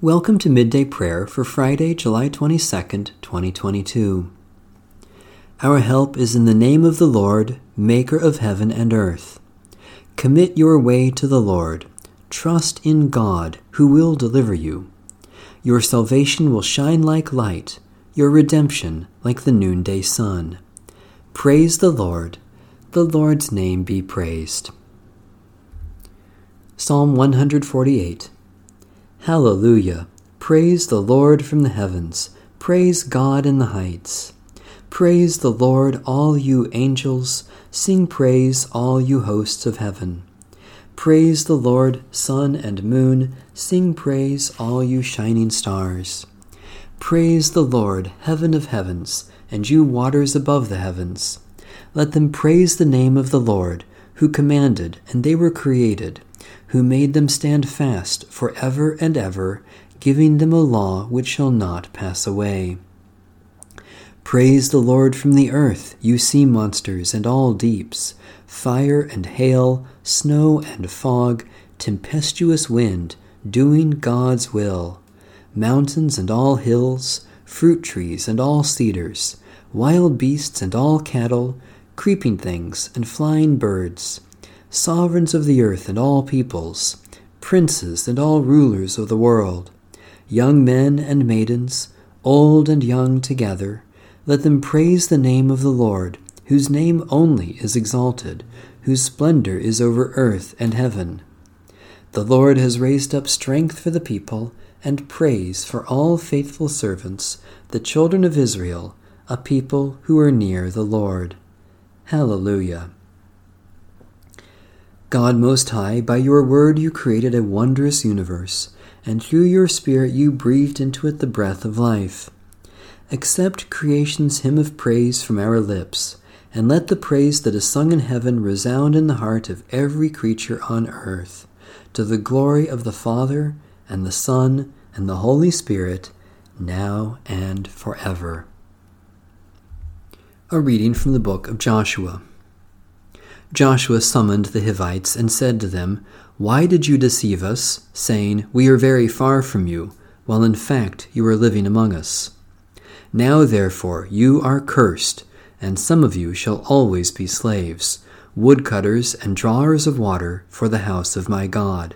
Welcome to Midday Prayer for Friday, July 22nd, 2022. Our help is in the name of the Lord, Maker of heaven and earth. Commit your way to the Lord. Trust in God, who will deliver you. Your salvation will shine like light, your redemption like the noonday sun. Praise the Lord. The Lord's name be praised. Psalm 148 Hallelujah! Praise the Lord from the heavens. Praise God in the heights. Praise the Lord, all you angels. Sing praise, all you hosts of heaven. Praise the Lord, sun and moon. Sing praise, all you shining stars. Praise the Lord, heaven of heavens, and you waters above the heavens. Let them praise the name of the Lord, who commanded, and they were created who made them stand fast for ever and ever, giving them a law which shall not pass away. Praise the Lord from the earth, you sea monsters and all deeps, fire and hail, snow and fog, tempestuous wind, doing God's will, mountains and all hills, fruit trees and all cedars, wild beasts and all cattle, creeping things and flying birds sovereigns of the earth and all peoples, princes and all rulers of the world, young men and maidens, old and young together, let them praise the name of the Lord, whose name only is exalted, whose splendor is over earth and heaven. The Lord has raised up strength for the people, and praise for all faithful servants, the children of Israel, a people who are near the Lord. Hallelujah. God Most High, by your word you created a wondrous universe, and through your Spirit you breathed into it the breath of life. Accept creation's hymn of praise from our lips, and let the praise that is sung in heaven resound in the heart of every creature on earth, to the glory of the Father, and the Son, and the Holy Spirit, now and forever. A reading from the book of Joshua. Joshua summoned the Hivites and said to them, Why did you deceive us, saying, We are very far from you, while in fact you are living among us? Now therefore you are cursed, and some of you shall always be slaves, woodcutters and drawers of water for the house of my God.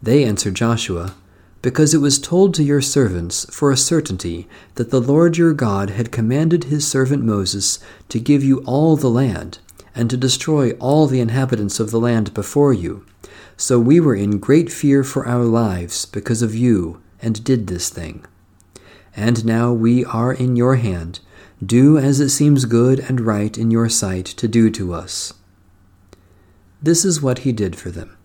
They answered Joshua, Because it was told to your servants for a certainty that the Lord your God had commanded his servant Moses to give you all the land and to destroy all the inhabitants of the land before you. So we were in great fear for our lives because of you, and did this thing. And now we are in your hand. Do as it seems good and right in your sight to do to us. This is what he did for them.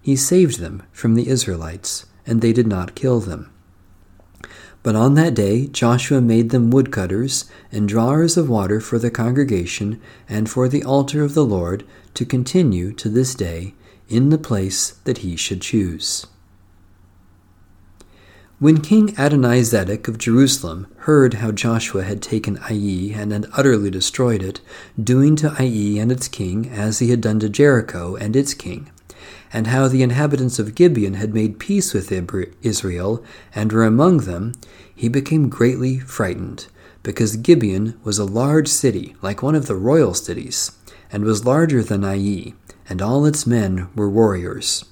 He saved them from the Israelites, and they did not kill them. But on that day Joshua made them woodcutters and drawers of water for the congregation and for the altar of the Lord to continue to this day in the place that he should choose. When King Adonizedek of Jerusalem heard how Joshua had taken Ai and had utterly destroyed it, doing to Ai and its king as he had done to Jericho and its king, and how the inhabitants of Gibeon had made peace with Israel and were among them, he became greatly frightened, because Gibeon was a large city, like one of the royal cities, and was larger than Ai, and all its men were warriors.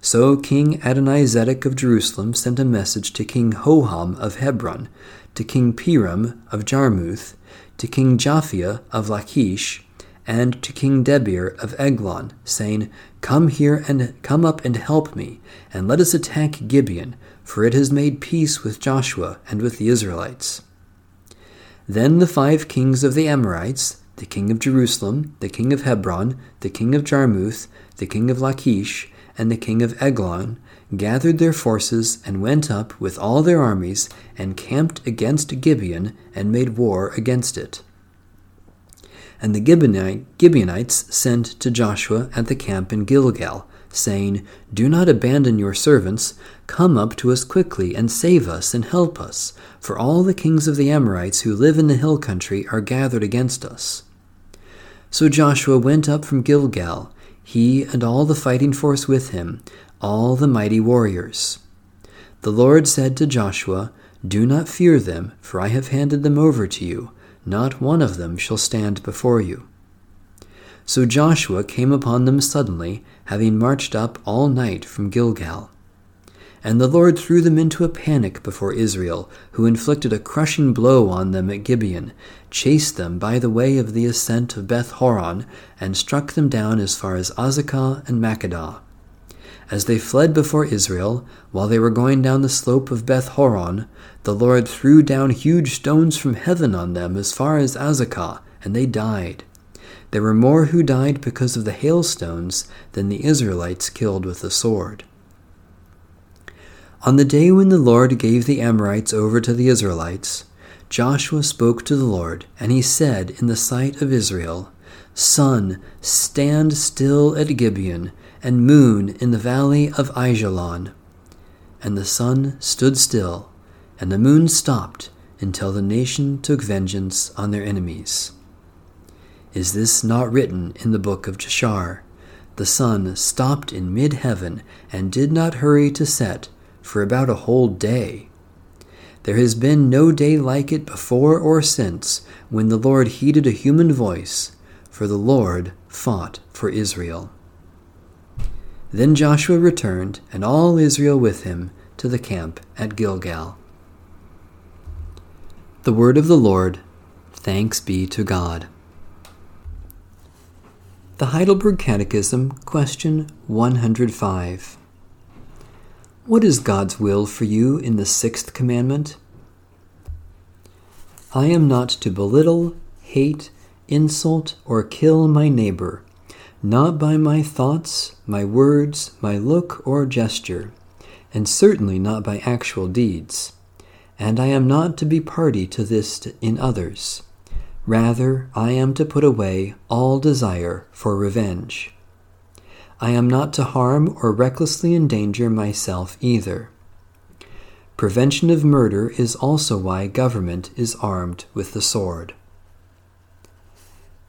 So King Adonizedek of Jerusalem sent a message to King Hoham of Hebron, to King Piram of Jarmuth, to King Japhia of Lachish, and to King Debir of Eglon, saying, Come here and come up and help me, and let us attack Gibeon, for it has made peace with Joshua and with the Israelites. Then the five kings of the Amorites, the king of Jerusalem, the king of Hebron, the king of Jarmuth, the king of Lachish, and the king of Eglon, gathered their forces and went up with all their armies and camped against Gibeon and made war against it. And the Gibeonites sent to Joshua at the camp in Gilgal, saying, Do not abandon your servants. Come up to us quickly and save us and help us, for all the kings of the Amorites who live in the hill country are gathered against us. So Joshua went up from Gilgal, he and all the fighting force with him, all the mighty warriors. The Lord said to Joshua, Do not fear them, for I have handed them over to you. Not one of them shall stand before you. So Joshua came upon them suddenly, having marched up all night from Gilgal. And the Lord threw them into a panic before Israel, who inflicted a crushing blow on them at Gibeon, chased them by the way of the ascent of Beth Horon, and struck them down as far as Azekah and Makkedah. As they fled before Israel, while they were going down the slope of Beth Horon, the Lord threw down huge stones from heaven on them as far as Azekah, and they died. There were more who died because of the hailstones than the Israelites killed with the sword. On the day when the Lord gave the Amorites over to the Israelites, Joshua spoke to the Lord, and he said in the sight of Israel, Sun, stand still at Gibeon, and moon in the valley of Aijalon. And the sun stood still, and the moon stopped until the nation took vengeance on their enemies. Is this not written in the book of Jashar? The sun stopped in mid heaven and did not hurry to set for about a whole day. There has been no day like it before or since when the Lord heeded a human voice, for the Lord fought for Israel. Then Joshua returned, and all Israel with him, to the camp at Gilgal. The word of the Lord. Thanks be to God. The Heidelberg Catechism, question 105. What is God's will for you in the sixth commandment? I am not to belittle, hate, insult, or kill my neighbor, not by my thoughts, my words, my look, or gesture, and certainly not by actual deeds. And I am not to be party to this in others. Rather, I am to put away all desire for revenge. I am not to harm or recklessly endanger myself either. Prevention of murder is also why government is armed with the sword.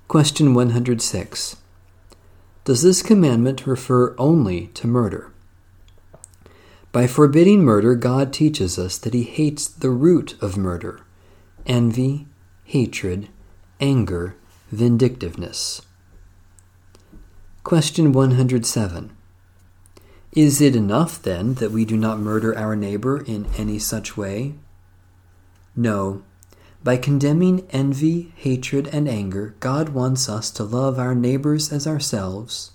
Question 106. Does this commandment refer only to murder? By forbidding murder, God teaches us that He hates the root of murder envy, hatred, anger, vindictiveness. Question 107. Is it enough, then, that we do not murder our neighbor in any such way? No. By condemning envy, hatred, and anger, God wants us to love our neighbors as ourselves,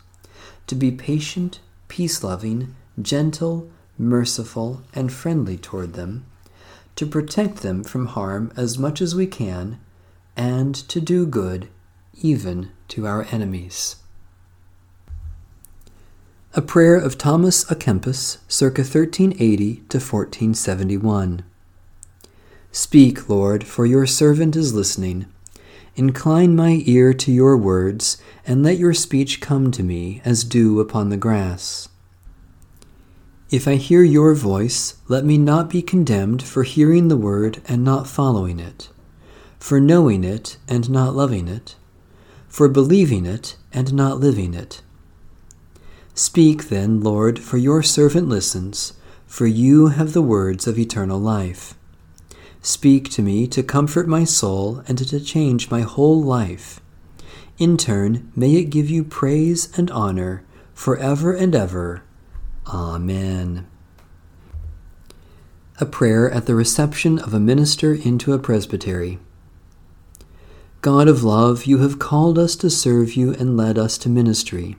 to be patient, peace loving, gentle, merciful, and friendly toward them, to protect them from harm as much as we can, and to do good even to our enemies. A prayer of Thomas à Kempis, circa 1380 to 1471. Speak, Lord, for your servant is listening. Incline my ear to your words, and let your speech come to me as dew upon the grass. If I hear your voice, let me not be condemned for hearing the word and not following it for knowing it and not loving it, for believing it and not living it. Speak then, Lord, for your servant listens, for you have the words of eternal life. Speak to me to comfort my soul and to change my whole life. In turn, may it give you praise and honor forever and ever. Amen. A prayer at the reception of a minister into a presbytery. God of love, you have called us to serve you and led us to ministry.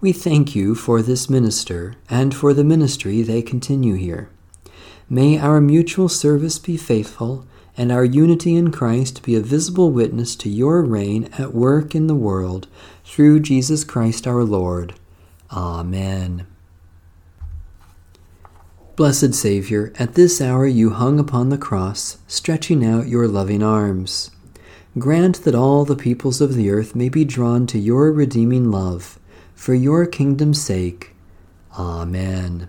We thank you for this minister and for the ministry they continue here. May our mutual service be faithful and our unity in Christ be a visible witness to your reign at work in the world through Jesus Christ our Lord. Amen. Blessed Saviour, at this hour you hung upon the cross, stretching out your loving arms. Grant that all the peoples of the earth may be drawn to your redeeming love, for your kingdom's sake. Amen.